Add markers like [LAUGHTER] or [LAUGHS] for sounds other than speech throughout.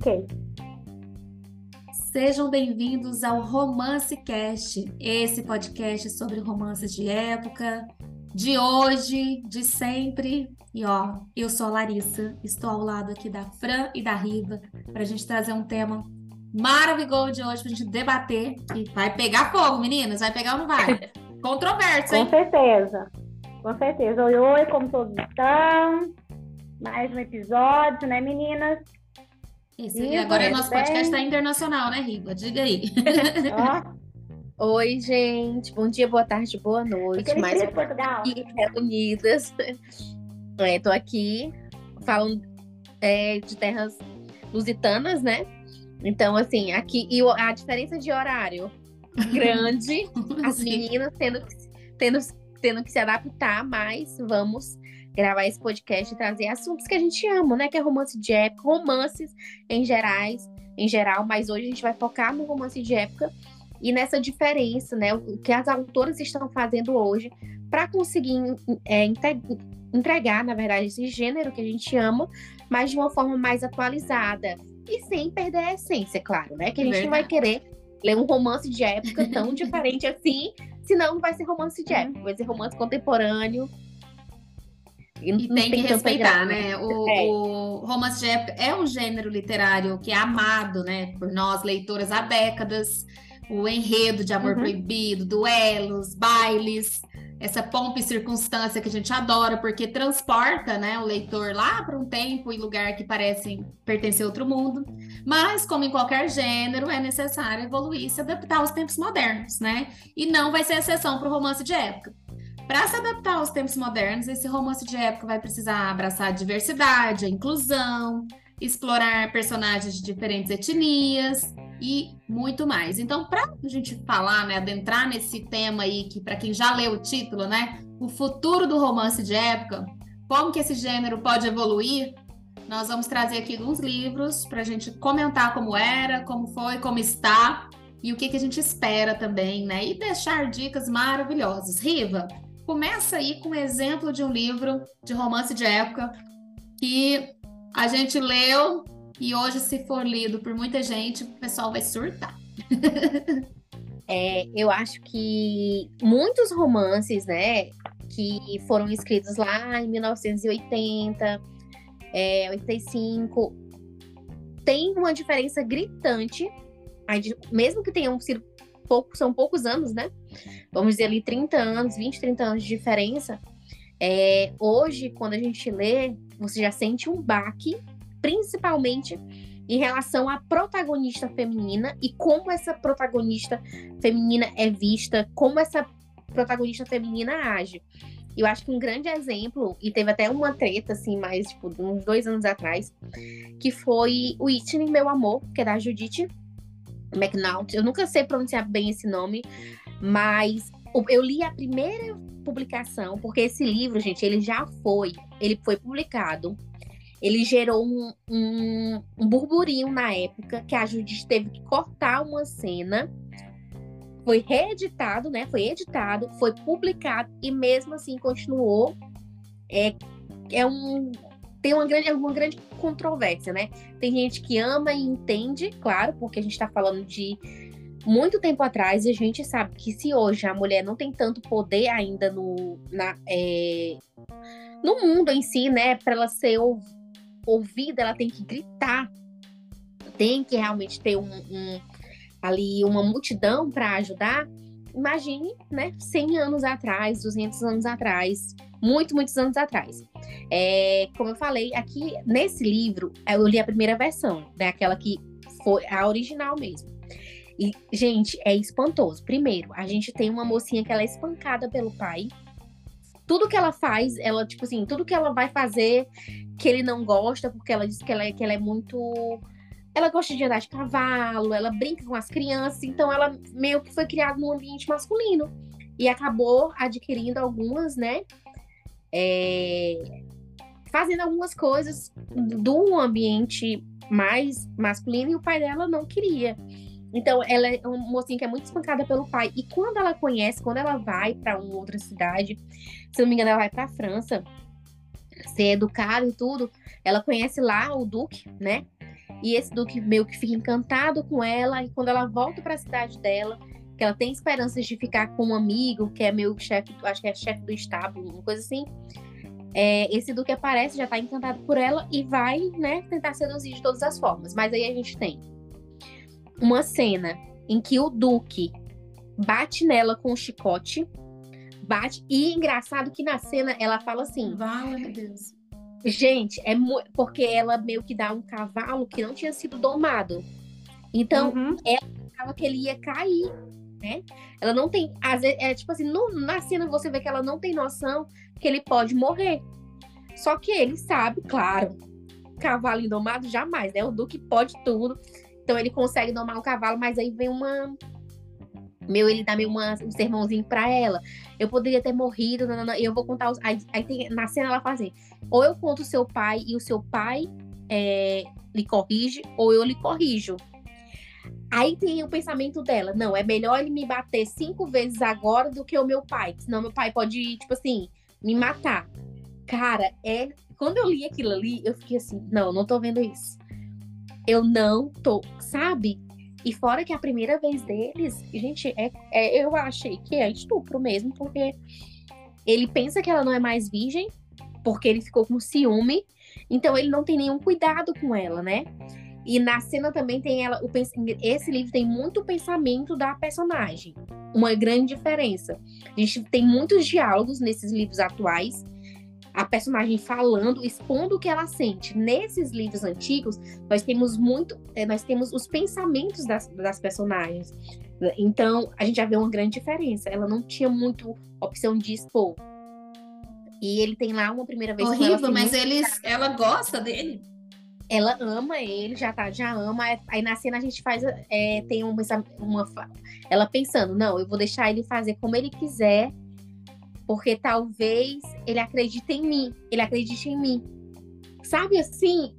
Ok. Sejam bem-vindos ao Romance Cast, esse podcast sobre romances de época, de hoje, de sempre. E ó, eu sou a Larissa, estou ao lado aqui da Fran e da Riva para a gente trazer um tema maravilhoso de hoje para a gente debater. E vai pegar fogo, meninas, vai pegar ou não vai? [LAUGHS] Controverso, hein? Com certeza, com certeza. Oi, oi, como todos estão? Mais um episódio, né, meninas? Isso, e agora o nosso podcast está internacional, né, Riva? Diga aí. [LAUGHS] Oi, gente. Bom dia, boa tarde, boa noite. Mais um Portugal. aqui reunidas. [LAUGHS] Estou aqui falando é, de terras lusitanas, né? Então, assim, aqui e a diferença de horário [LAUGHS] grande, as meninas tendo, tendo, tendo que se adaptar, mas vamos gravar esse podcast e trazer assuntos que a gente ama, né? Que é romance de época, romances em gerais, em geral, mas hoje a gente vai focar no romance de época e nessa diferença, né? O que as autoras estão fazendo hoje para conseguir é, entregar, na verdade, esse gênero que a gente ama, mas de uma forma mais atualizada e sem perder a essência, claro, né? Que a gente não vai querer ler um romance de época tão diferente assim, senão não vai ser romance de época, vai ser romance contemporâneo e, e tem, que respeitar, né? O, é. o, romance de época é um gênero literário que é amado, né, por nós leitoras há décadas. O enredo de amor uhum. proibido, duelos, bailes, essa pompa e circunstância que a gente adora, porque transporta, né, o leitor lá para um tempo e lugar que parecem pertencer a outro mundo. Mas, como em qualquer gênero, é necessário evoluir e se adaptar aos tempos modernos, né? E não vai ser exceção para o romance de época. Para se adaptar aos tempos modernos, esse romance de época vai precisar abraçar a diversidade, a inclusão, explorar personagens de diferentes etnias e muito mais. Então, para a gente falar, né, adentrar nesse tema aí, que para quem já leu o título, né, o futuro do romance de época, como que esse gênero pode evoluir, nós vamos trazer aqui alguns livros para a gente comentar como era, como foi, como está e o que, que a gente espera também, né? E deixar dicas maravilhosas. Riva, começa aí com um exemplo de um livro de romance de época que a gente leu e hoje, se for lido por muita gente, o pessoal vai surtar. [LAUGHS] é, eu acho que muitos romances, né, que foram escritos lá em 1980, é, 85, tem uma diferença gritante, mesmo que tenham sido poucos, são poucos anos, né? Vamos dizer ali 30 anos, 20, 30 anos de diferença. É, hoje, quando a gente lê, você já sente um baque, principalmente em relação à protagonista feminina e como essa protagonista feminina é vista, como essa protagonista feminina age. Eu acho que um grande exemplo, e teve até uma treta, assim, mais, tipo, uns dois anos atrás, que foi o Whitney, Meu Amor, que é da Judith McNaught. Eu nunca sei pronunciar bem esse nome, mas eu li a primeira publicação, porque esse livro, gente, ele já foi, ele foi publicado. Ele gerou um, um, um burburinho na época que a Judith teve que cortar uma cena. Foi reeditado, né? Foi editado, foi publicado e mesmo assim continuou. É, é um, tem uma grande, uma grande controvérsia, né? Tem gente que ama e entende, claro, porque a gente está falando de muito tempo atrás e a gente sabe que se hoje a mulher não tem tanto poder ainda no, na, é, no mundo em si, né? Para ela ser ouvida, ela tem que gritar, tem que realmente ter um, um ali uma multidão para ajudar. Imagine, né? 100 anos atrás, 200 anos atrás, muito, muitos anos atrás. É, como eu falei, aqui nesse livro, eu li a primeira versão, né? Aquela que foi a original mesmo. E, gente, é espantoso. Primeiro, a gente tem uma mocinha que ela é espancada pelo pai. Tudo que ela faz, ela, tipo assim, tudo que ela vai fazer que ele não gosta, porque ela diz que ela, é, que ela é muito. Ela gosta de andar de cavalo, ela brinca com as crianças, então ela meio que foi criada num ambiente masculino. E acabou adquirindo algumas, né? é, fazendo algumas coisas do ambiente mais masculino e o pai dela não queria. Então, ela é uma mocinha que é muito espancada pelo pai. E quando ela conhece, quando ela vai para uma outra cidade, se não me engano, ela vai para a França, ser educada e tudo, ela conhece lá o Duque, né? E esse Duque meio que fica encantado com ela, e quando ela volta para a cidade dela, que ela tem esperanças de ficar com um amigo, que é meu chefe, acho que é chefe do estábulo, uma coisa assim. É, esse Duque aparece, já tá encantado por ela e vai, né, tentar seduzir de todas as formas. Mas aí a gente tem uma cena em que o Duque bate nela com o chicote, bate, e engraçado que na cena ela fala assim: Vale, Deus. Gente, é porque ela meio que dá um cavalo que não tinha sido domado. Então, uhum. ela achava que ele ia cair, né? Ela não tem. Às vezes, é tipo assim, no, na cena você vê que ela não tem noção que ele pode morrer. Só que ele sabe, claro, cavalo indomado jamais, né? O Duque pode tudo. Então ele consegue domar o cavalo, mas aí vem uma. Meu, ele dá meio uma, um sermãozinho pra ela. Eu poderia ter morrido, não, não, não. eu vou contar os. Aí, aí tem, na cena ela fala assim: ou eu conto o seu pai e o seu pai é, lhe corrige, ou eu lhe corrijo. Aí tem o pensamento dela: não, é melhor ele me bater cinco vezes agora do que o meu pai, senão meu pai pode, tipo assim, me matar. Cara, é. Quando eu li aquilo ali, eu fiquei assim: não, não tô vendo isso. Eu não tô, sabe? E fora que a primeira vez deles, gente, é, é, eu achei que é estupro mesmo, porque ele pensa que ela não é mais virgem, porque ele ficou com ciúme, então ele não tem nenhum cuidado com ela, né? E na cena também tem ela, o, esse livro tem muito pensamento da personagem, uma grande diferença. A gente tem muitos diálogos nesses livros atuais, a personagem falando, expondo o que ela sente. Nesses livros antigos, nós temos muito, é, nós temos os pensamentos das, das personagens. Então, a gente já vê uma grande diferença. Ela não tinha muito opção de expor. E ele tem lá uma primeira vez Horrível, ela. mas eles, ela gosta dele ela ama ele, já tá, já ama. Aí na cena a gente faz, é, tem uma, uma, ela pensando, não, eu vou deixar ele fazer como ele quiser, porque talvez ele acredite em mim, ele acredite em mim. Sabe assim?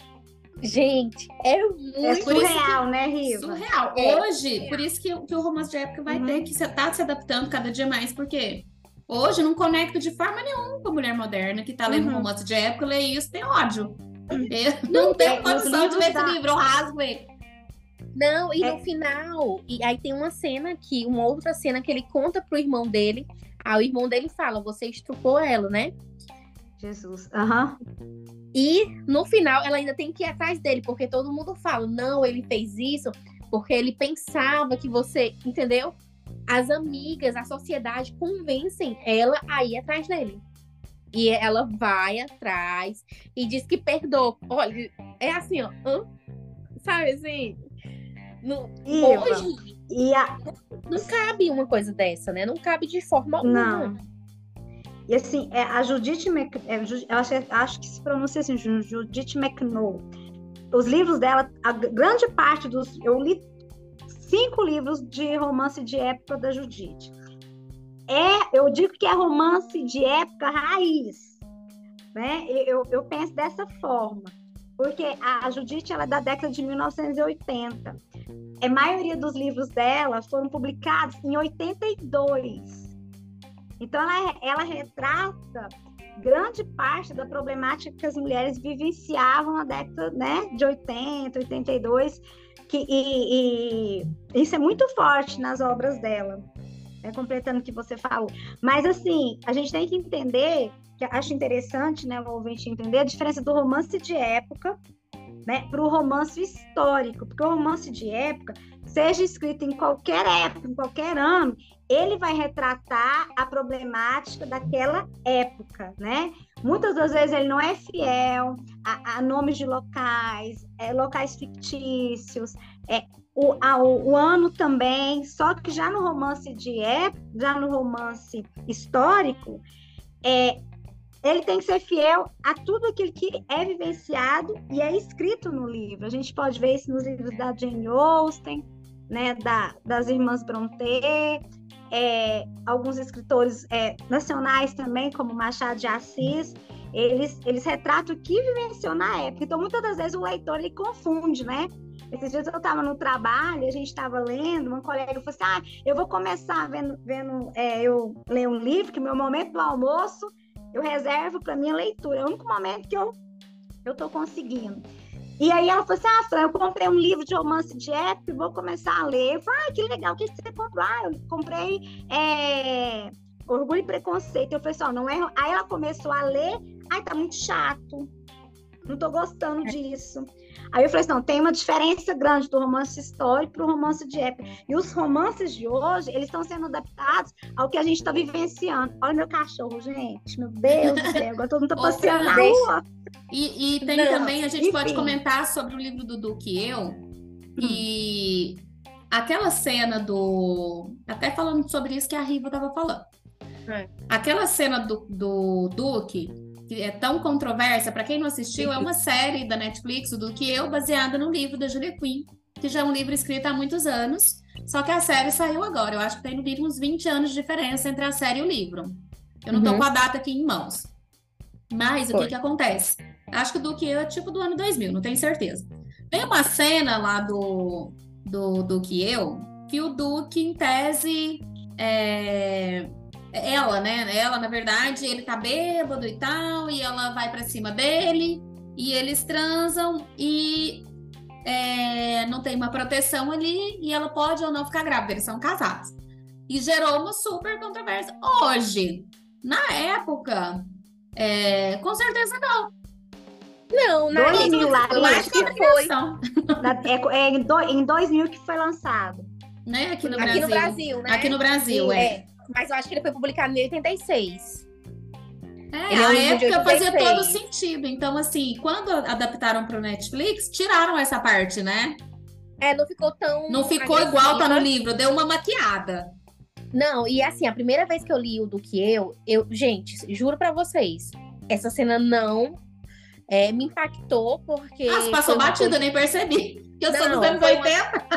Gente, é muito é surreal, que, né, Riva? Surreal. É, Hoje, é. por isso que, que, o romance de época vai uhum. ter que estar tá se adaptando cada dia mais, porque hoje não conecto de forma nenhuma com a mulher moderna que tá lendo uhum. romance de época, lê isso, tem ódio. Eu não, tenho condição de ler da... esse livro, eu rasgo ele. Não, e é. no final, e aí tem uma cena que, uma outra cena que ele conta pro irmão dele. Aí o irmão dele fala: Você estrupou ela, né? Jesus. Aham. Uhum. E no final ela ainda tem que ir atrás dele, porque todo mundo fala: Não, ele fez isso porque ele pensava que você, entendeu? As amigas, a sociedade convencem ela a ir atrás dele. E ela vai atrás e diz que perdoa. Olha, é assim, ó. Hã? Sabe assim? No, hoje e a... não cabe uma coisa dessa, né? Não cabe de forma alguma. Não. E assim, é, a Judith Mc... é, eu acho, acho que se pronuncia assim, Judith McNall. Os livros dela, a grande parte dos. Eu li cinco livros de romance de época da Judith é, eu digo que é romance de época raiz, né? Eu, eu penso dessa forma, porque a Judite ela é da década de 1980. A maioria dos livros dela foram publicados em 82. Então ela, ela retrata grande parte da problemática que as mulheres vivenciavam na década né, de 80, 82, que, e, e isso é muito forte nas obras dela né, completando o que você falou. Mas, assim, a gente tem que entender, que acho interessante, né, o ouvinte entender, a diferença do romance de época né, para o romance histórico, porque o romance de época, seja escrito em qualquer época, em qualquer ano, ele vai retratar a problemática daquela época, né? Muitas das vezes ele não é fiel a, a nomes de locais, é, locais fictícios, é, o, a, o, o, ano também, só que já no romance de época, já no romance histórico, é, ele tem que ser fiel a tudo aquilo que é vivenciado e é escrito no livro. A gente pode ver isso nos livros da Jane Austen, né, da, das irmãs Brontë, é, alguns escritores é, nacionais também, como Machado de Assis, eles, eles retratam o que vivenciou na época. Então, muitas das vezes o leitor ele confunde, né? Esses dias eu estava no trabalho, a gente estava lendo, uma colega falou assim: ah, eu vou começar vendo, vendo é, eu ler um livro, que meu momento do almoço eu reservo para minha leitura. É o único momento que eu eu estou conseguindo. E aí ela falou assim: Ah, Fran, eu comprei um livro de romance de época vou começar a ler. Eu falei, ah, que legal, o que você comprou? Ah, eu comprei é, Orgulho e Preconceito. Eu falei assim, não é. Aí ela começou a ler, ai, tá muito chato. Não tô gostando disso. Aí eu falei assim, não, tem uma diferença grande do romance histórico para o romance de época. E os romances de hoje, eles estão sendo adaptados ao que a gente está vivenciando. Olha meu cachorro, gente, meu Deus do céu, agora todo mundo está passeando na rua. E, e tem não, também, a gente enfim. pode comentar sobre o livro do Duque e eu, e hum. aquela cena do... Até falando sobre isso que a Riva estava falando. É. Aquela cena do, do Duque que é tão controversa, para quem não assistiu, é uma [LAUGHS] série da Netflix do que eu, baseada no livro da Julia Quinn, que já é um livro escrito há muitos anos, só que a série saiu agora. Eu acho que tem no mínimo uns 20 anos de diferença entre a série e o livro. Eu não uhum. tô com a data aqui em mãos. Mas Foi. o que que acontece? Acho que o Duque é tipo do ano 2000, não tenho certeza. Tem uma cena lá do, do Duque eu, que o Duque, em tese, é, ela, né? Ela, na verdade, ele tá bêbado e tal, e ela vai para cima dele, e eles transam e é, não tem uma proteção ali, e ela pode ou não ficar grávida, eles são casados. E gerou uma super controvérsia. Hoje, na época, é, com certeza não. Não, na 2000 lá, eu acho que foi. [LAUGHS] é, é em, do, em 2000 que foi lançado. Né? Aqui no Aqui Brasil. no Brasil, né? Aqui no Brasil, é. é mas eu acho que ele foi publicado em 86. É, ele é a época fazia todo sentido. Então, assim, quando adaptaram para o Netflix, tiraram essa parte, né? É, não ficou tão. Não ficou agressiva. igual tá no livro, deu uma maquiada. Não, e assim, a primeira vez que eu li o do que eu, eu, gente, juro para vocês, essa cena não é, me impactou porque. Ah, passou batida, nem percebi. Eu não, sou dos anos 80.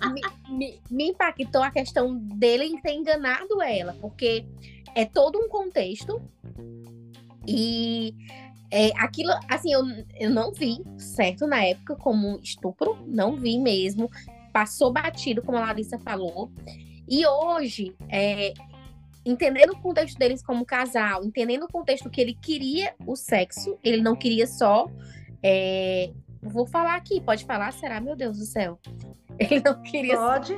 Não, me, me, me impactou a questão dele ter enganado ela, porque é todo um contexto e é, aquilo, assim, eu, eu não vi, certo, na época, como estupro, não vi mesmo. Passou batido, como a Larissa falou. E hoje, é, entendendo o contexto deles como casal, entendendo o contexto que ele queria o sexo, ele não queria só. É, vou falar aqui, pode falar? Será? Meu Deus do céu. [LAUGHS] Ele não queria. Pode.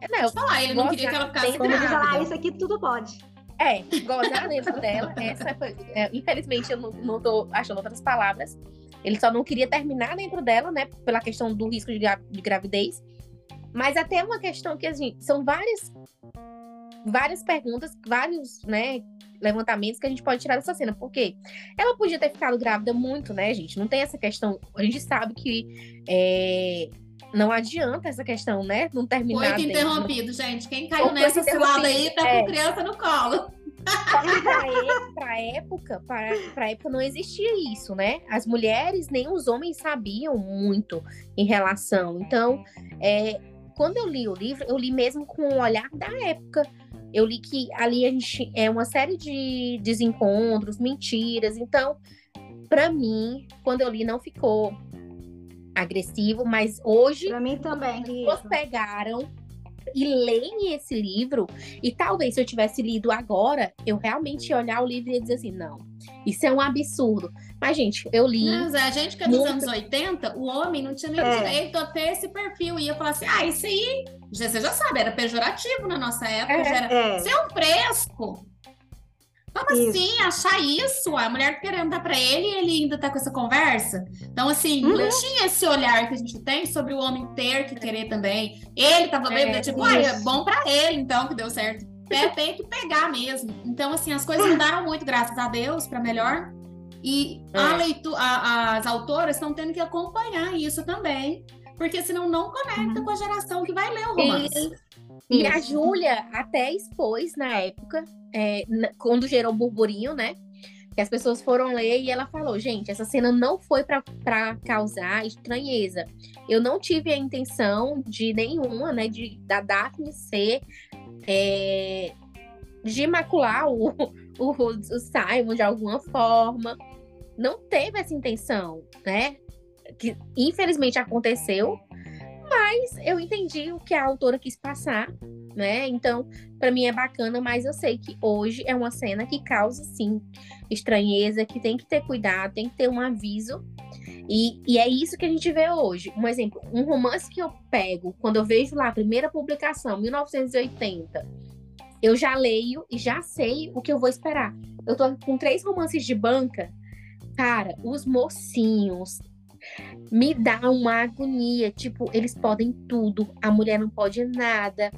É, não, pode falar, ele não queria que ela ficasse Como diz lá, isso aqui tudo pode. É, gozar dentro dela. Essa foi, é, infelizmente, eu não, não tô achando outras palavras. Ele só não queria terminar dentro dela, né? Pela questão do risco de, de gravidez. Mas até uma questão que, assim, são várias, várias perguntas, vários, né? levantamentos que a gente pode tirar dessa cena. Porque ela podia ter ficado grávida muito, né, gente? Não tem essa questão. A gente sabe que é, não adianta essa questão, né? Não terminar. Foi interrompido, gente. Quem caiu nessa cilada aí tá é. com criança no colo. Para época, para época não existia isso, né? As mulheres nem os homens sabiam muito em relação. Então, é, quando eu li o livro, eu li mesmo com o olhar da época. Eu li que ali a gente é uma série de desencontros, mentiras. Então, para mim, quando eu li, não ficou agressivo, mas hoje para mim também pessoas pegaram e leem esse livro e talvez se eu tivesse lido agora, eu realmente ia olhar o livro e ia dizer assim, não, isso é um absurdo. Mas gente, eu li. Mas a gente que é dos muito... anos 80, o homem não tinha nem é. direito a ter esse perfil ia falar assim, ah, isso aí, você já sabe, era pejorativo na nossa época, é, era, é. você é um fresco. Como isso. assim? Achar isso? A mulher querendo dar para ele e ele ainda tá com essa conversa? Então, assim, uhum. não tinha esse olhar que a gente tem sobre o homem ter que querer também. Ele tava bêbado, é, tipo, ah, é bom para ele, então, que deu certo. É, [LAUGHS] tem que pegar mesmo. Então, assim, as coisas mudaram muito, graças a Deus, para melhor. E é. a leitura, a, as autoras estão tendo que acompanhar isso também, porque senão não conecta uhum. com a geração que vai ler o romance. E, e a Júlia até expôs na época é, quando gerou burburinho, né? Que as pessoas foram ler e ela falou: gente, essa cena não foi para causar estranheza. Eu não tive a intenção de nenhuma, né, de da Daphne ser. É, de macular o, [LAUGHS] o, o Simon de alguma forma. Não teve essa intenção, né? Que infelizmente aconteceu, mas eu entendi o que a autora quis passar né? Então, para mim é bacana, mas eu sei que hoje é uma cena que causa sim estranheza, que tem que ter cuidado, tem que ter um aviso. E, e é isso que a gente vê hoje. Um exemplo, um romance que eu pego, quando eu vejo lá a primeira publicação, 1980, eu já leio e já sei o que eu vou esperar. Eu tô com três romances de banca. Cara, os mocinhos me dá uma agonia. Tipo, eles podem tudo, a mulher não pode nada.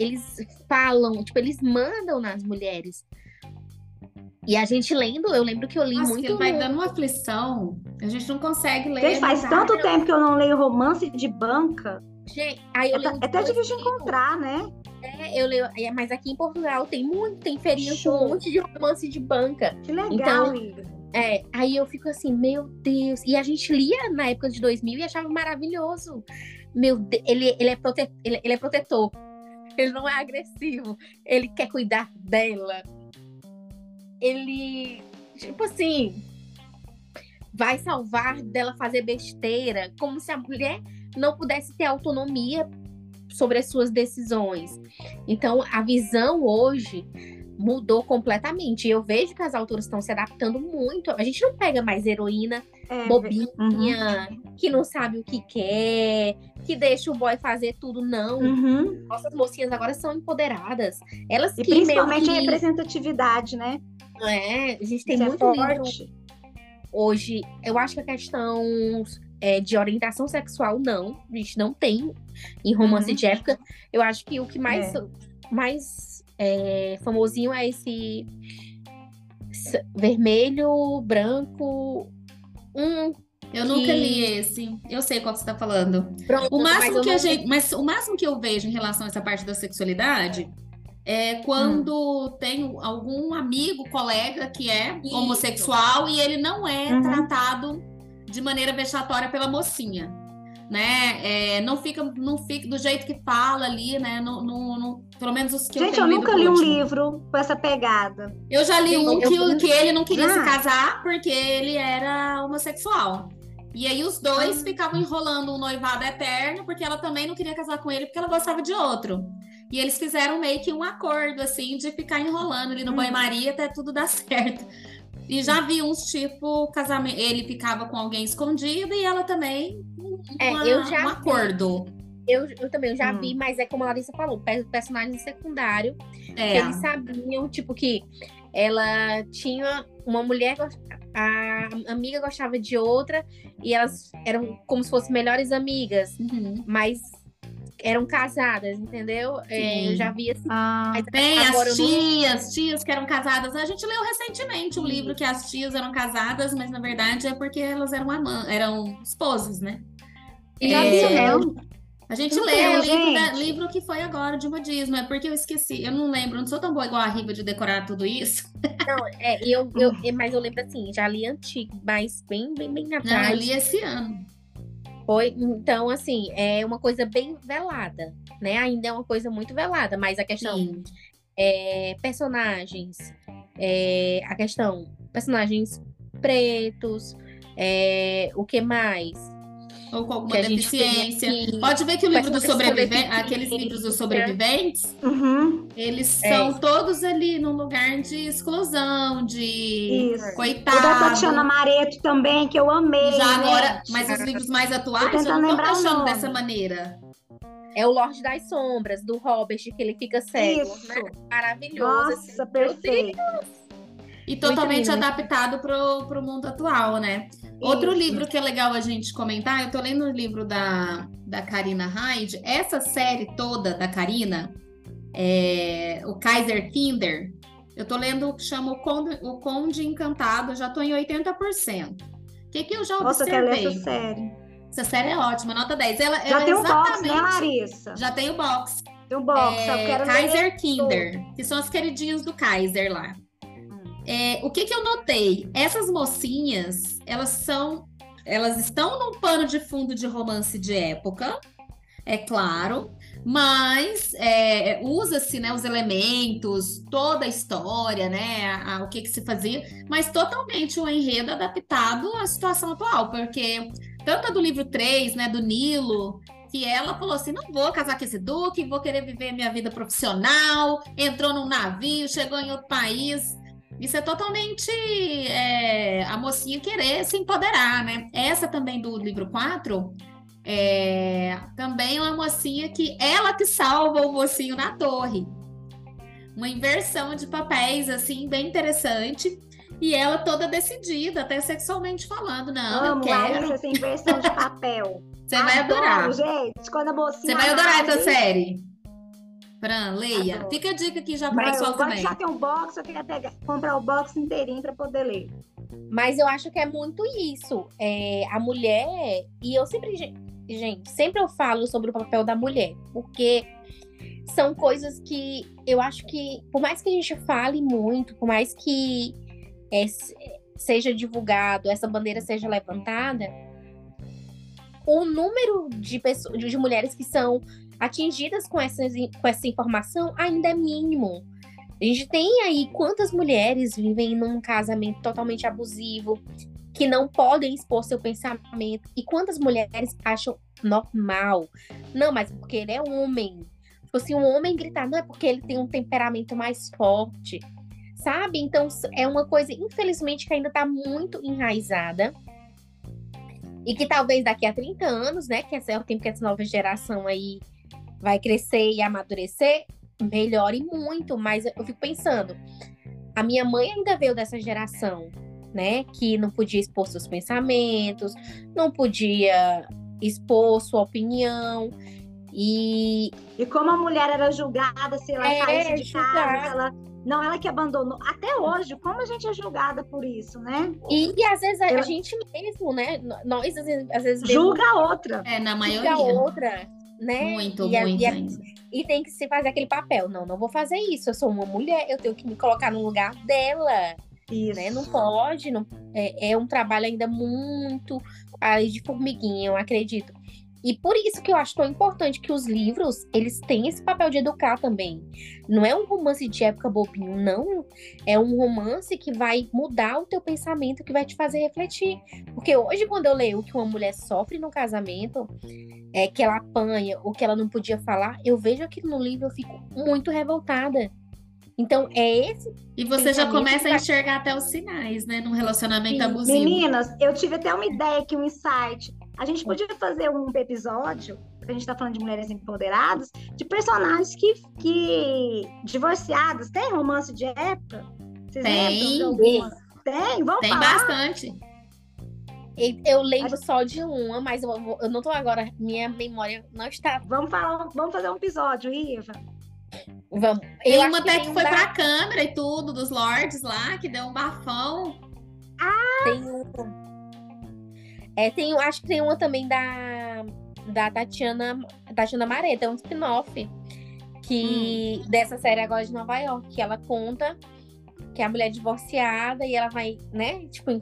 Eles falam, tipo, eles mandam nas mulheres. E a gente lendo, eu lembro que eu li Nossa, muito. vai dando uma aflição. A gente não consegue ler. Gente, faz tanto tempo que eu não leio romance de banca. Gente, aí eu é, é até difícil de encontrar, né? É, eu leio, é, mas aqui em Portugal tem muito, tem feirinha com um monte de romance de banca. Que legal, então, é, aí eu fico assim, meu Deus. E a gente lia na época de 2000 e achava maravilhoso. Meu Deus, ele, ele, é prote, ele, ele é protetor. Ele não é agressivo. Ele quer cuidar dela. Ele, tipo assim, vai salvar dela fazer besteira, como se a mulher não pudesse ter autonomia sobre as suas decisões. Então, a visão hoje mudou completamente. E eu vejo que as autoras estão se adaptando muito. A gente não pega mais heroína é, bobinha, uhum. que não sabe o que quer, que deixa o boy fazer tudo, não. Uhum. Nossas mocinhas agora são empoderadas. Elas e que principalmente que... a representatividade, né? É, a gente tem Isso é muito é livro hoje. Eu acho que a questão é, de orientação sexual, não. A gente não tem em romance uhum. de época. Eu acho que o que mais, é. mais é, famosinho é esse vermelho, branco, um eu que... nunca li esse. Eu sei qual você está falando. Pronto, o máximo que a gente, mas o máximo que eu vejo em relação a essa parte da sexualidade é quando hum. tem algum amigo, colega que é Isso. homossexual e ele não é uhum. tratado de maneira vexatória pela mocinha. Né? É, não fica, não fica do jeito que fala ali, né? No, no, no pelo menos os que Gente, eu, eu nunca li um livro com essa pegada. Eu já li um que, eu... que ele não queria ah. se casar porque ele era homossexual. E aí os dois ah. ficavam enrolando um noivado eterno porque ela também não queria casar com ele porque ela gostava de outro. E eles fizeram meio que um acordo, assim, de ficar enrolando ali no hum. banho-maria até tudo dar [LAUGHS] certo. E já vi uns tipo casamento, ele ficava com alguém escondido e ela também é, uma, eu já um acordo. Eu, eu também eu já hum. vi, mas é como a Larissa falou, personagem secundário. É. eles sabiam, tipo, que ela tinha uma mulher, a amiga gostava de outra, e elas eram como se fossem melhores amigas, uhum. mas eram casadas, entendeu? É, eu já vi assim. Ah, bem, as tias, não... tias que eram casadas. A gente leu recentemente um Sim. livro que as tias eram casadas, mas na verdade é porque elas eram amã, eram esposas, né? E é... A gente não leu o livro, da, livro, que foi agora de modismo, é porque eu esqueci, eu não lembro, não sou tão boa igual a Riva de decorar tudo isso. [LAUGHS] Não, é, eu, eu, mas eu lembro assim, já li antigo, mas bem, bem, bem atrás. Não, eu li esse ano. Foi, então, assim, é uma coisa bem velada, né? Ainda é uma coisa muito velada, mas a questão é, personagens, é, a questão personagens pretos, é, o que mais? Ou com alguma deficiência. Pode ver que o livro do sobrevivente, aqueles livros dos sobreviventes, uhum. eles é. são todos ali num lugar de exclusão, de Isso. coitado. O da Tatiana Mareto também, que eu amei. Já agora, mas os livros mais atuais eu não estou achando dessa maneira. É o Lorde das Sombras, do Robert, que ele fica cego. Isso. Né? Maravilhoso. Nossa, assim. perfeito. E totalmente adaptado para o mundo atual, né? Outro livro que é legal a gente comentar, eu tô lendo o livro da, da Karina Hyde. Essa série toda da Karina, é, o Kaiser Kinder, eu tô lendo o que chama o Conde, o Conde Encantado, já tô em 80%. O que, que eu já observei? Nossa, eu quero ler essa série. Essa série é ótima, nota 10. Ela, já ela tem o box, né, Larissa? Já tem o box. Tem o box, é, eu quero Kaiser Kinder, que são as queridinhas do Kaiser lá. É, o que, que eu notei? Essas mocinhas, elas são. Elas estão num pano de fundo de romance de época, é claro, mas é, usa-se né, os elementos, toda a história, né, a, a, o que, que se fazia, mas totalmente o enredo adaptado à situação atual, porque tanto a do livro 3, né, do Nilo, que ela falou assim: não vou casar com esse Duque, vou querer viver minha vida profissional, entrou num navio, chegou em outro país. Isso é totalmente é, mocinha querer se empoderar, né? Essa também do livro 4 é, também é uma mocinha que ela que salva o mocinho na torre. Uma inversão de papéis, assim, bem interessante. E ela toda decidida, até sexualmente falando. Não, Amo, eu quero. essa inversão de [LAUGHS] papel. Você vai adorar. Gente, quando a mocinha. Você vai adorar essa série. Fran, leia. Adoro. Fica a dica aqui já para o pessoal também. já tem um box, eu queria pegar, comprar o box inteirinho para poder ler. Mas eu acho que é muito isso. É, a mulher, e eu sempre, gente, sempre eu falo sobre o papel da mulher, porque são coisas que eu acho que, por mais que a gente fale muito, por mais que é, seja divulgado, essa bandeira seja levantada, o número de pessoas, de mulheres que são atingidas com essa, com essa informação ainda é mínimo. A gente tem aí quantas mulheres vivem num casamento totalmente abusivo, que não podem expor seu pensamento, e quantas mulheres acham normal. Não, mas porque ele é homem. Tipo assim, um homem gritar, não é porque ele tem um temperamento mais forte, sabe? Então é uma coisa, infelizmente, que ainda está muito enraizada. E que talvez daqui a 30 anos, né, que esse é o tempo que essa nova geração aí vai crescer e amadurecer, melhore muito. Mas eu fico pensando, a minha mãe ainda veio dessa geração, né? Que não podia expor seus pensamentos, não podia expor sua opinião. E, e como a mulher era julgada se ela é, saísse de casa, ela não, ela que abandonou. Até hoje, como a gente é julgada por isso, né? E, e às vezes a, Eu... gente mesmo, né? Nós às vezes, às vezes julga a outra. É, na maioria. Julga a outra né? Muito, e muito. A, e, e, tem que se fazer aquele papel. Não, não vou fazer isso. Eu sou uma mulher, eu tenho que me colocar no lugar dela. Isso. Né? Não pode, não, é, é um trabalho ainda muito aí de formiguinha, eu acredito. E por isso que eu acho tão importante que os livros, eles têm esse papel de educar também. Não é um romance de época bobinho, não. É um romance que vai mudar o teu pensamento, que vai te fazer refletir. Porque hoje, quando eu leio que uma mulher sofre no casamento, é que ela apanha ou que ela não podia falar, eu vejo aquilo no livro, eu fico muito revoltada. Então, é esse. E você já começa a enxergar até os sinais, né? Num relacionamento Sim. abusivo. Meninas, eu tive até uma ideia aqui, um insight. A gente podia fazer um episódio, a gente está falando de mulheres empoderadas, de personagens que, que divorciadas. Tem romance de época? Vocês tem. Tem, vamos Tem falar. bastante. Eu lembro só de uma, mas eu, eu não tô agora. Minha memória não está. Vamos falar, vamos fazer um episódio, Iva. Vamos. Eu tem uma até que, que foi da... pra câmera e tudo, dos Lords lá, que deu um bafão. Ah! Tem um. É, tem, acho que tem uma também da, da Tatiana, Tatiana Mareta, é um spin-off que hum. dessa série agora de Nova York, que ela conta que é a mulher é divorciada e ela vai, né? Tipo,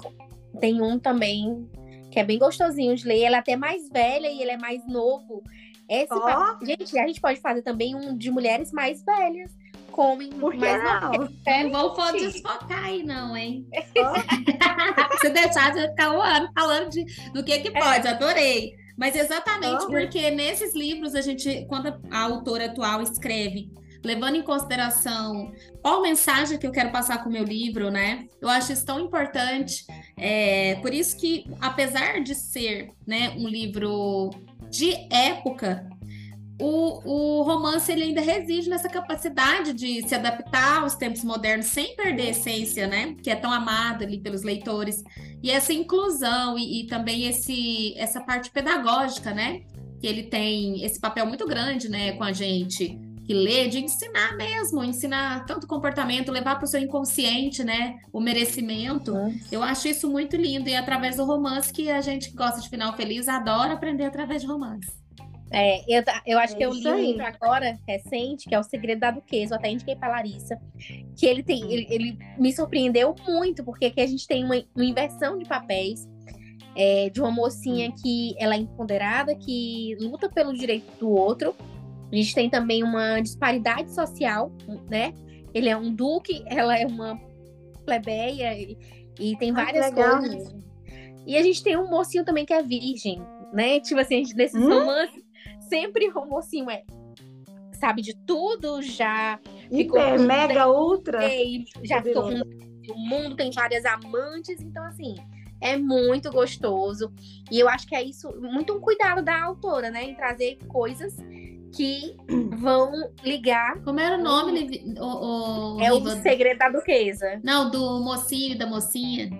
tem um também que é bem gostosinho de ler. Ela é até mais velha e ele é mais novo. Esse oh. Gente, a gente pode fazer também um de mulheres mais velhas comem Por que mais não? É, não vou desfocar aí, não, hein? [LAUGHS] Se deixar, você vai ficar um ano falando de, do que que pode, é. adorei. Mas exatamente oh. porque nesses livros, a gente, quando a autora atual escreve, levando em consideração qual mensagem que eu quero passar com o meu livro, né? Eu acho isso tão importante. É, por isso que, apesar de ser né, um livro de época, o, o romance ele ainda reside nessa capacidade de se adaptar aos tempos modernos sem perder a essência, né? Que é tão amada ali pelos leitores. E essa inclusão e, e também esse, essa parte pedagógica, né? Que ele tem esse papel muito grande, né, com a gente que lê, de ensinar mesmo, ensinar tanto comportamento, levar para o seu inconsciente, né? O merecimento. Eu acho isso muito lindo. E é através do romance que a gente que gosta de final feliz adora aprender através de romance. É, eu, eu acho é que eu li um livro agora, recente, que é O Segredo da Duquesa, eu até indiquei para Larissa, que ele tem, ele, ele, me surpreendeu muito, porque aqui a gente tem uma, uma inversão de papéis é, de uma mocinha que ela é empoderada, que luta pelo direito do outro. A gente tem também uma disparidade social, né? Ele é um duque, ela é uma plebeia e, e tem várias ah, coisas. E a gente tem um mocinho também que é virgem, né? Tipo assim, nesses hum? romances sempre o mocinho é sabe de tudo, já Hiper, mega, ultra. Já ficou com do mundo, tem várias amantes, então assim, é muito gostoso. E eu acho que é isso, muito um cuidado da autora, né, em trazer coisas que [CLEARS THROAT] vão ligar. Como era o nome? O, o, é o Segredo da Duquesa. Não, do mocinho e da mocinha.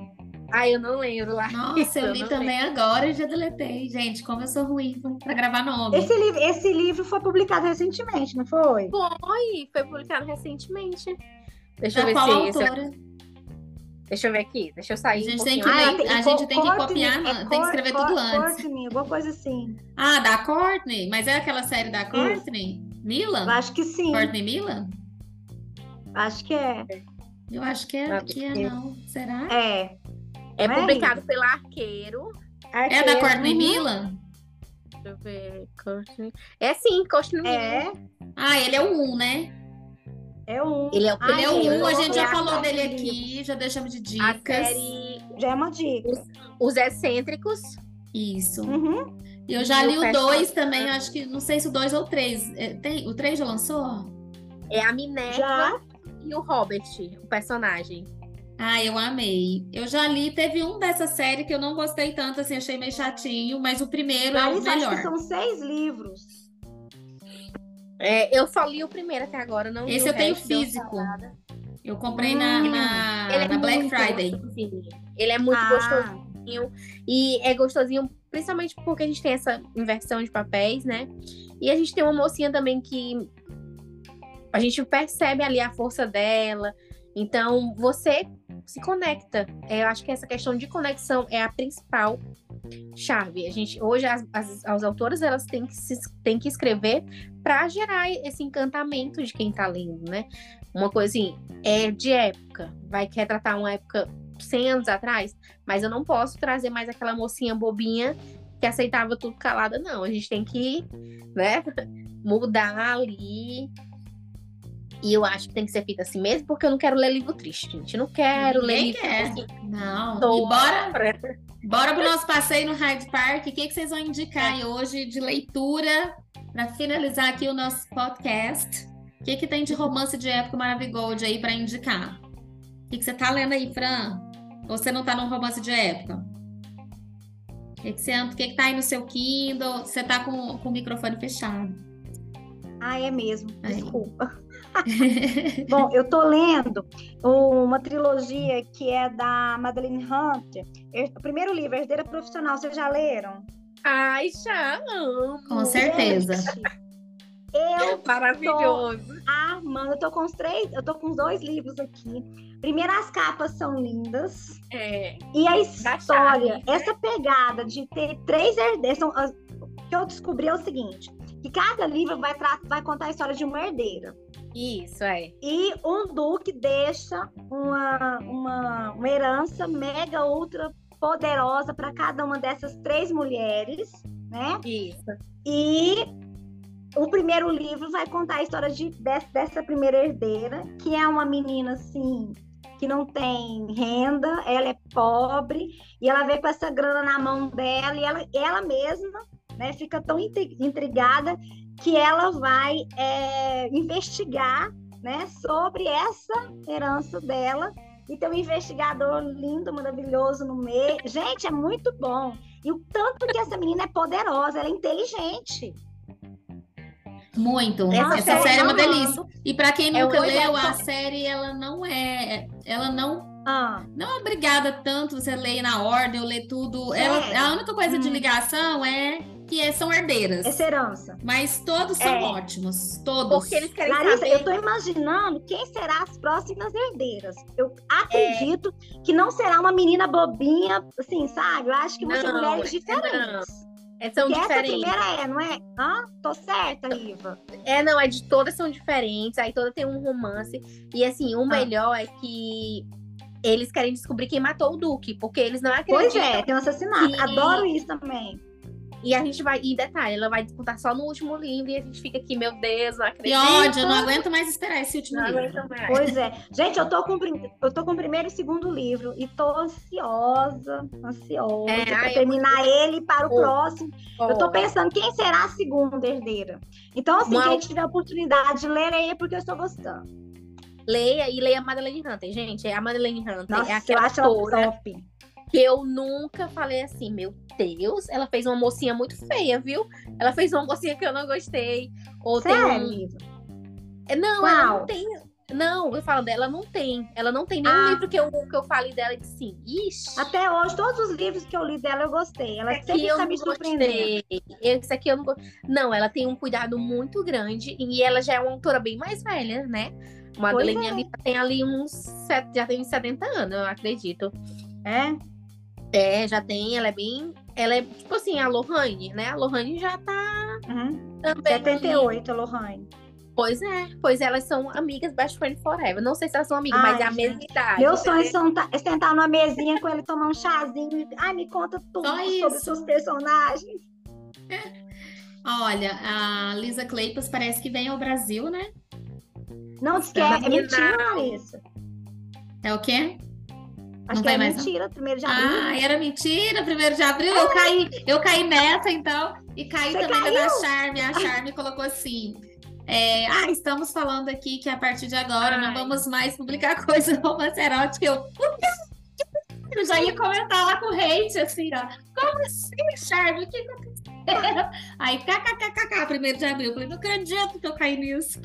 Ah, eu não lembro lá. Nossa, eu li eu também lembro. agora e já deletei. Gente, como eu sou ruim para gravar nome. Esse livro, esse livro foi publicado recentemente, não foi? Foi, foi publicado recentemente. Deixa da eu ver qual se autora? Esse... Deixa eu ver aqui, deixa eu sair. A gente um tem que, ah, a gente tem que copiar, é tem que escrever tudo antes. Courtney, alguma coisa assim. Ah, da Courtney? Mas é aquela série da Courtney? Milan? Eu acho que sim. Courtney Milan? Acho que é. Eu acho que é, que é não. Será? É. É não publicado é pelo Arqueiro. Arqueiro. É da Courtney. Milan? Deixa eu ver. Courtney. É sim, Courtney é. Milan. Ah, ele é o 1, um, né? É um. Ele é o, ele é um, a gente já falou dele aqui, já deixamos de dicas. A série... Já é uma dica. Os, os excêntricos. Isso. Uhum. E eu já e li o 2 também, acho que, não sei se o 2 ou o 3. É, o 3 já lançou? É a Minerva já? e o Robert, o personagem. Ah, eu amei. Eu já li, teve um dessa série que eu não gostei tanto, assim, achei meio chatinho, mas o primeiro mas é o melhor. Acho que são seis livros. É, eu só li o primeiro até agora, não Esse eu tenho físico. Eu comprei hum, na, na, é na Black Friday. Gostosinho. Ele é muito ah. gostosinho. E é gostosinho, principalmente porque a gente tem essa inversão de papéis, né? E a gente tem uma mocinha também que a gente percebe ali a força dela. Então, você se conecta. É, eu acho que essa questão de conexão é a principal chave. A gente hoje as, as, as autoras elas têm que se, têm que escrever para gerar esse encantamento de quem está lendo, né? Uma coisa assim, é de época, vai querer tratar uma época 100 anos atrás, mas eu não posso trazer mais aquela mocinha bobinha que aceitava tudo calada, não. A gente tem que, né, [LAUGHS] mudar ali e eu acho que tem que ser feito assim mesmo, porque eu não quero ler livro triste, gente. Não quero Ninguém ler livro quer. Assim. Não. Tô... E bora, bora pro nosso passeio no Hyde Park. O que, que vocês vão indicar aí hoje de leitura para finalizar aqui o nosso podcast? O que, que tem de romance de época Maravigold aí para indicar? O que, que você tá lendo aí, Fran? Ou você não tá num romance de época? O que, que você O que, que tá aí no seu Kindle? Você tá com, com o microfone fechado. Ah, é mesmo. Desculpa. Bom, eu tô lendo uma trilogia que é da Madeleine Hunter. O primeiro livro, Herdeira Profissional, vocês já leram? Ai, já amo. Com certeza. eu [LAUGHS] Maravilhoso. Tô amando, eu tô com os três, eu tô com os dois livros aqui. Primeiro, as capas são lindas. É. E a história, essa pegada de ter três herdeiros. O que eu descobri é o seguinte: que cada livro vai, vai contar a história de uma herdeira. Isso, é. E um duque deixa uma, uma, uma herança mega ultra poderosa para cada uma dessas três mulheres, né? Isso. E o primeiro livro vai contar a história de, dessa primeira herdeira, que é uma menina assim que não tem renda, ela é pobre e ela vê com essa grana na mão dela e ela, ela mesma né, fica tão intrigada que ela vai é, investigar né, sobre essa herança dela. E tem um investigador lindo, maravilhoso no meio. Gente, é muito bom. E o tanto que essa menina é poderosa, ela é inteligente. Muito. Essa, essa série, série é uma delícia. E para quem é nunca é leu, a série ela não é, ela não ah. não é obrigada tanto você ler na ordem ou ler tudo. É. Ela, a única coisa hum. de ligação é que é, são herdeiras. Essa herança. Mas todos são é. ótimos. Todos. Porque eles querem Larissa, saber. eu tô imaginando quem será as próximas herdeiras. Eu acredito é. que não será uma menina bobinha, assim, sabe? Eu acho que vão ser mulheres diferentes. Não. É, são Porque diferentes. Essa primeira é, não é? Hã? Tô certa, Iva. É, não, é de todas são diferentes, aí toda tem um romance. E assim, o ah. melhor é que eles querem descobrir quem matou o Duque, porque eles não acreditam. Pois é, tem um assassinato. Que... Adoro isso também. E a gente vai, e detalhe, ela vai disputar só no último livro e a gente fica aqui, meu Deus, não acredito. Que ódio, eu não aguento mais esperar esse último não livro. Pois é. Gente, eu tô, com, eu tô com o primeiro e segundo livro e tô ansiosa, ansiosa é, pra ai, terminar eu... ele para o oh, próximo. Oh. Eu tô pensando quem será a segunda herdeira. Então, assim, Uma... quem tiver a oportunidade de ler, leia porque eu estou gostando. Leia e leia a Madeleine Hunter. Gente, é a Madeleine Hunter. Nossa, é aquela eu acho ela autora top. Que eu nunca falei assim, meu Deus, ela fez uma mocinha muito feia, viu? Ela fez uma mocinha que eu não gostei. Ou tem Sério, um... Lívia? É, Não, ela Qual? não tem. Não, eu falo dela, não tem. Ela não tem nenhum Ah. livro que eu, que eu fale dela e disse assim, ixi. Até hoje, todos os livros que eu li dela, eu gostei. Ela sempre está não me surpreendendo. gostei. Esse aqui eu não gostei. Não, ela tem um cuidado muito grande e ela já é uma autora bem mais velha, né? Madeleine é. tem ali uns. Já tem uns 70 anos, eu acredito. É? É, já tem, ela é bem. Ela é tipo assim, a Lohane, né? A Lohane já tá Uhum. também. ali. 78, Lohane. Pois é, pois elas são amigas best friend forever. Não sei se elas são amigas, Ai, mas é a mesma idade. Sonhos são ta- é sentar numa mesinha com ele, tomar um chazinho. e- Ai, me conta tudo sobre seus personagens. [LAUGHS] Olha, a Lisa Kleypas parece que vem ao Brasil, né? Não, diz que é, é mentira, Larissa. É o quê? Acho Não que não? mentira, primeiro de abril. Ah, era mentira, primeiro de abril. Eu caí, eu caí nessa, então. E caí Você também na da Charme. A Charme colocou assim. é, ah, estamos falando aqui que a partir de agora não Ai. vamos mais publicar [LAUGHS] coisa romance erótica. Eu, "Por quê? eu já ia comentar lá com o hate, assim, ó. Como assim, Charme? O que aconteceu? [LAUGHS] Aí, kkkk, primeiro de abril. Eu falei, não acredito que eu caí nisso.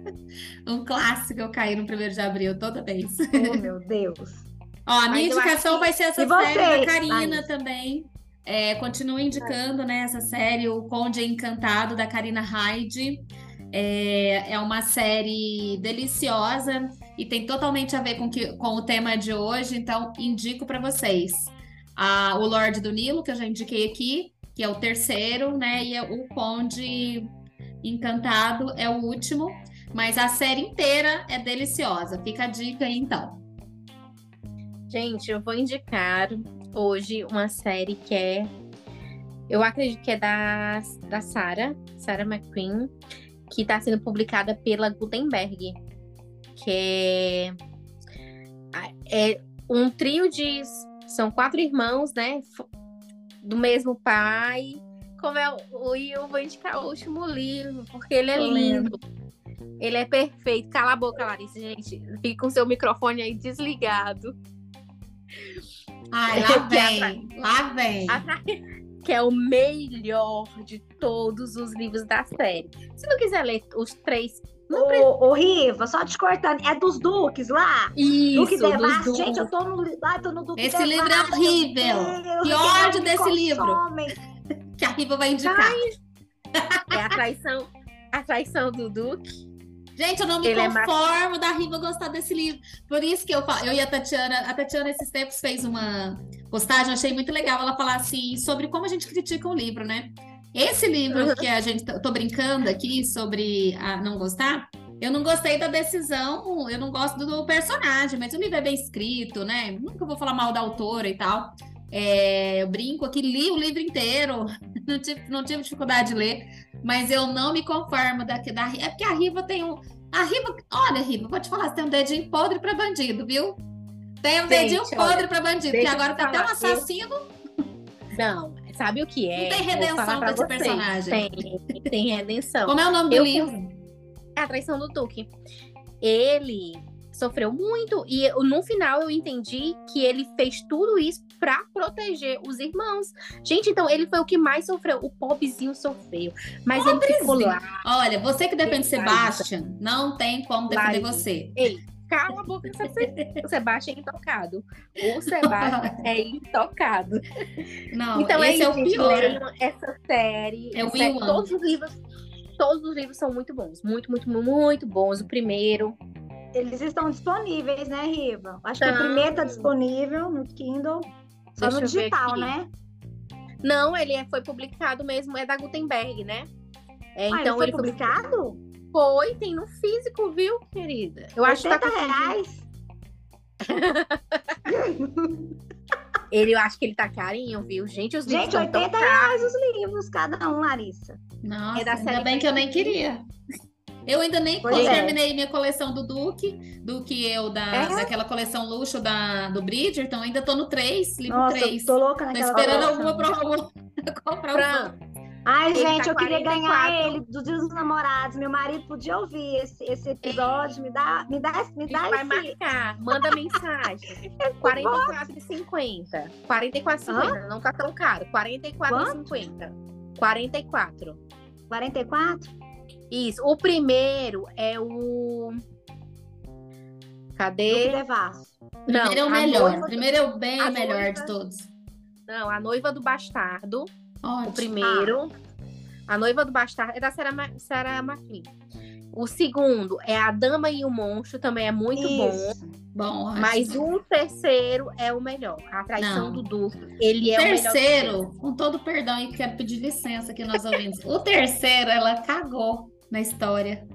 [LAUGHS] um clássico, eu caí no primeiro de abril toda vez. Oh, meu Deus. Ó, a minha Mas indicação vai ser essa E série da Karina Laís? também. É, continuo indicando né, essa série, O Conde Encantado, da Karina Hyde. É, é uma série deliciosa e tem totalmente a ver com, que, com o tema de hoje, então indico para vocês. A, o Lorde do Nilo, que eu já indiquei aqui, que é o terceiro, né? E é o Conde Encantado é o último, mas a série inteira é deliciosa. Fica a dica aí, então. Gente, eu vou indicar hoje uma série que é. Eu acredito que é da, da Sarah, Sarah McQueen, que está sendo publicada pela Gutenberg. Que é, é um trio de. São quatro irmãos, né? Do mesmo pai. Como é o. E eu vou indicar o último livro, porque ele é lindo. Ele é perfeito. Cala a boca, Larissa, gente. Fica com seu microfone aí desligado. Ai, lá Que vem, lá vem. Que é o melhor de todos os livros da série. Se não quiser ler os três. Ô, ô, Riva, só te cortando. É dos Duques lá? Isso, Duque dos dois. Gente, eu tô no, ah, tô no Duque Esse livro é horrível. Deus, Que ódio desse livro. consomem. [LAUGHS] Que a Riva vai indicar. [LAUGHS] É a traição, a traição do Duque. Gente, eu não me Ele é conformo da Riva gostar desse livro. Por isso que eu falo, eu e a Tatiana, a Tatiana esses tempos fez uma postagem, eu achei muito legal ela falar assim sobre como a gente critica um livro, né? Esse livro Uhum. que a gente eu tô brincando aqui sobre a não gostar, eu não gostei da decisão, eu não gosto do personagem, mas o livro é bem escrito, né? Nunca vou falar mal da autora e tal. É, eu brinco aqui, li o livro inteiro, [LAUGHS] não tive, não tive dificuldade de ler, mas eu não me conformo da, da É porque a Riva tem um. A Riva, olha, Riva, vou te falar, você tem um dedinho podre pra bandido, viu? Tem um Gente, dedinho olha, podre pra bandido, porque eu agora tá até um assassino. Não, sabe o que é? Não tem redenção pra desse vocês. personagem. Tem, tem redenção. Como é o nome do Eu livro? É a traição do Duque. Ele sofreu muito e eu- no final eu entendi que ele fez tudo isso pra proteger os irmãos. Gente, então ele foi o que mais sofreu. O pobrezinho sofreu, mas ele ficou Pobrezinho. lá. Olha, você que defende Larissa. Sebastian, não tem como defender Larissa. você. Ei, cala a boca, o Sebastião é intocado. O Sebastião [LAUGHS] é intocado. Não, então esse é, é, o pior. leiam essa série. É o Essa- todos os livros, todos os livros são muito bons, muito, muito, muito bons. O primeiro, Eles estão disponíveis, né, Riva? Acho que o primeiro tá disponível no Kindle. Só Deixa no digital, né? não, ele é- foi publicado mesmo, é da Gutenberg, né? É, ah, então ele foi ele foi, publicado? foi, tem no físico, viu, querida? Eu acho que tá 80 com- reais. [LAUGHS] ele, eu acho que ele tá carinho, viu? Gente, os livros Gente, são tão 80 caros. reais os livros, cada um, Larissa. Nossa, É da ainda série bem que eu nem queria. Eu ainda nem Pois é. terminei minha coleção do Duque, do que eu, da, É? daquela coleção luxo da, do Bridgerton, ainda tô no 3, livro Nossa, 3. eu tô louca Tô naquela esperando coleção. alguma pra [LAUGHS] comprar o Fran, Ai, ele gente, tá eu 44... queria ganhar ele do Dia dos Namorados. Meu marido podia ouvir esse, esse episódio. Me dá, me dá, me dá vai esse... marcar, manda mensagem. [LAUGHS] 44 e 50. 44 e 50, não tá tão caro. 44 e 50. 44. 44? Isso. O primeiro é o. Cadê? O primeiro é o melhor. O primeiro é o bem melhor noiva... de todos. Não, a noiva do bastardo. Ótimo. O primeiro. Ah. A noiva do bastardo é da Sarah, Sarah McLean. O segundo é A Dama e o Monstro, também é muito Isso. bom. Bom, mas o terceiro é o melhor. A traição Não. do Duque. Ele é terceiro, o terceiro, com todo perdão, e quero pedir licença aqui nós ouvimos. o terceiro, ela cagou na história.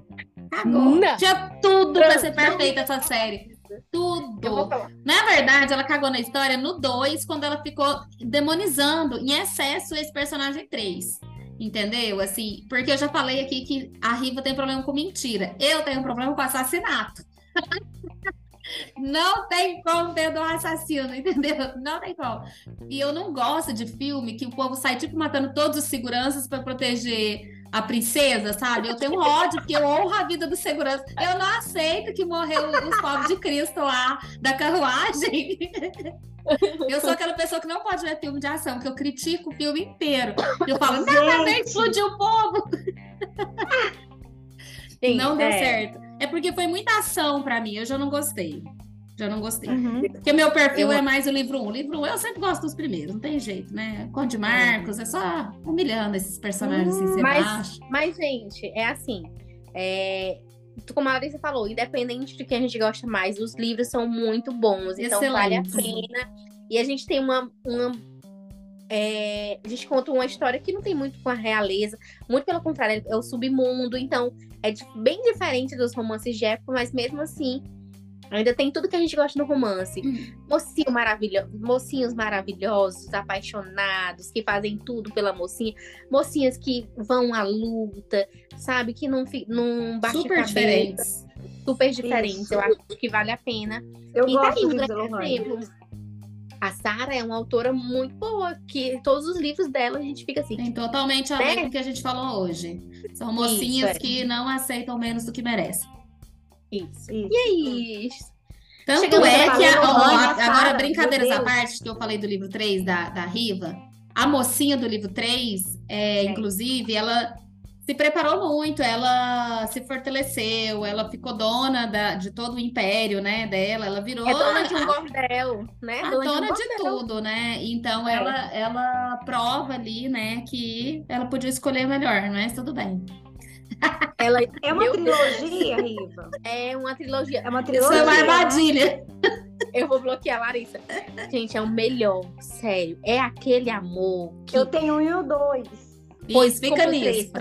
Cagou. Não. Tinha tudo para ser perfeita essa série. Tudo. Na verdade, ela cagou na história no 2, quando ela ficou demonizando em excesso esse personagem 3. Entendeu? Assim, porque eu já falei aqui que a Riva tem problema com mentira. Eu tenho problema com assassinato. [LAUGHS] Não tem como ter do assassino, entendeu? Não tem como. E eu não gosto de filme que o povo sai, tipo, matando todos os seguranças para proteger a princesa, sabe? Eu tenho ódio, porque eu honro a vida do segurança. Eu não aceito que morreu os povos de Cristo lá da carruagem. Eu sou aquela pessoa que não pode ver filme de ação, que eu critico o filme inteiro. Eu falo, não, mas vem explodir o povo. Sim, não deu é. certo. É porque foi muita ação para mim, eu já não gostei. Já não gostei. Uhum. Porque meu perfil eu... é mais o livro 1. Um. Livro 1 um, eu sempre gosto dos primeiros, não tem jeito, né? Conde Marcos, é só humilhando esses personagens assim, mas, mas, gente, é assim. É, como a Larissa falou, independente de que a gente gosta mais, os livros são muito bons, então Excelente. vale a pena. E a gente tem uma, uma é, a gente conta uma história que não tem muito com a realeza, muito pelo contrário, é o submundo, então é bem diferente dos romances de época, mas mesmo assim Ainda tem tudo que a gente gosta no romance. Hum. Mocinho maravilho... Mocinhos maravilhosos, apaixonados, que fazem tudo pela mocinha. Mocinhas que vão à luta, sabe? Que não, não bate Super diferentes. Super diferentes. Isso. Eu acho que vale a pena. Eu e gosto tá aí, um exemplo. A Sara é uma autora muito boa, que todos os livros dela a gente fica assim. Tem totalmente a ver né? com o que a gente falou hoje. São mocinhas Isso, é. que não aceitam menos do que merecem. Isso. isso. E é isso. Tanto Chegamos é que, a, ó, agora, brincadeiras à parte, que eu falei do livro 3 da, da Riva, a mocinha do livro 3, é, é. inclusive, ela se preparou muito, ela se fortaleceu, ela ficou dona da, de todo o império, né, dela, ela virou... É dona de um bordel, né? A dona, dona de, um de tudo, né? Então, é. ela, ela prova ali, né, que ela podia escolher melhor, mas tudo bem. Ela, é uma trilogia, Riva? É uma trilogia. É uma trilogia. Isso é uma armadilha. [LAUGHS] Eu vou bloquear a Larissa. Gente, é o melhor, sério. É aquele amor. Que... Eu tenho um e o dois. Pois Isso, fica nisso.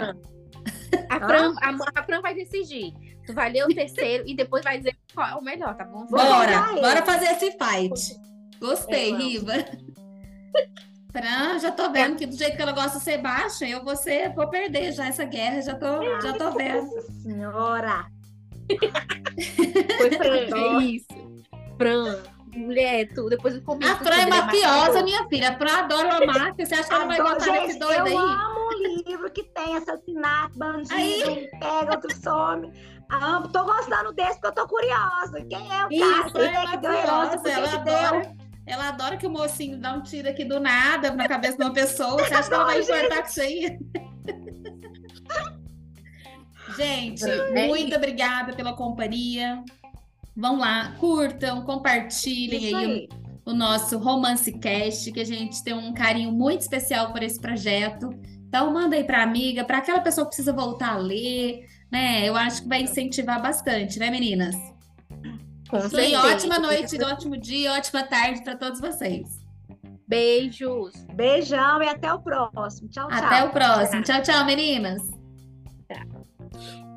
A Fran, a, a Fran vai decidir. Tu vai ler o terceiro e depois vai dizer qual é o melhor, tá bom? Bora, bora fazer esse fight. Gostei, é, Riva. [LAUGHS] Fran, já tô vendo que do jeito que ela gosta de ser baixa, eu vou, ser, vou perder já essa guerra, já tô, já tô vendo. Senhora! Foi Fran, [LAUGHS] é isso. Fran, mulher, tu, depois eu comi. A Fran é mafiosa, minha filha. A Fran adora uma máfia. Você acha que ela vai gostar desse doido aí? Eu amo livro que tem assassinato, bandido, aí. pega, outro some. Ah, tô gostando desse porque eu tô curiosa. Quem é o Isso, cara? Quem é, é que deu herança? Por que, que deu? Ela adora que o mocinho dá um tiro aqui do nada na cabeça de uma pessoa. Você acha que ela vai importar com isso aí? Gente, é muito obrigada pela companhia. Vão lá, curtam, compartilhem aí, aí o, o, nosso Romance Cast, que a gente tem um carinho muito especial por esse projeto. Então, manda aí para amiga, para aquela pessoa que precisa voltar a ler, né? Eu acho que vai incentivar bastante, né, meninas? Com Sim, certeza. ótima noite, ótimo dia, ótima tarde para todos vocês. Beijos. Beijão e até o próximo. Tchau, até tchau. Até o próximo. Tchau, tchau, meninas. Tchau.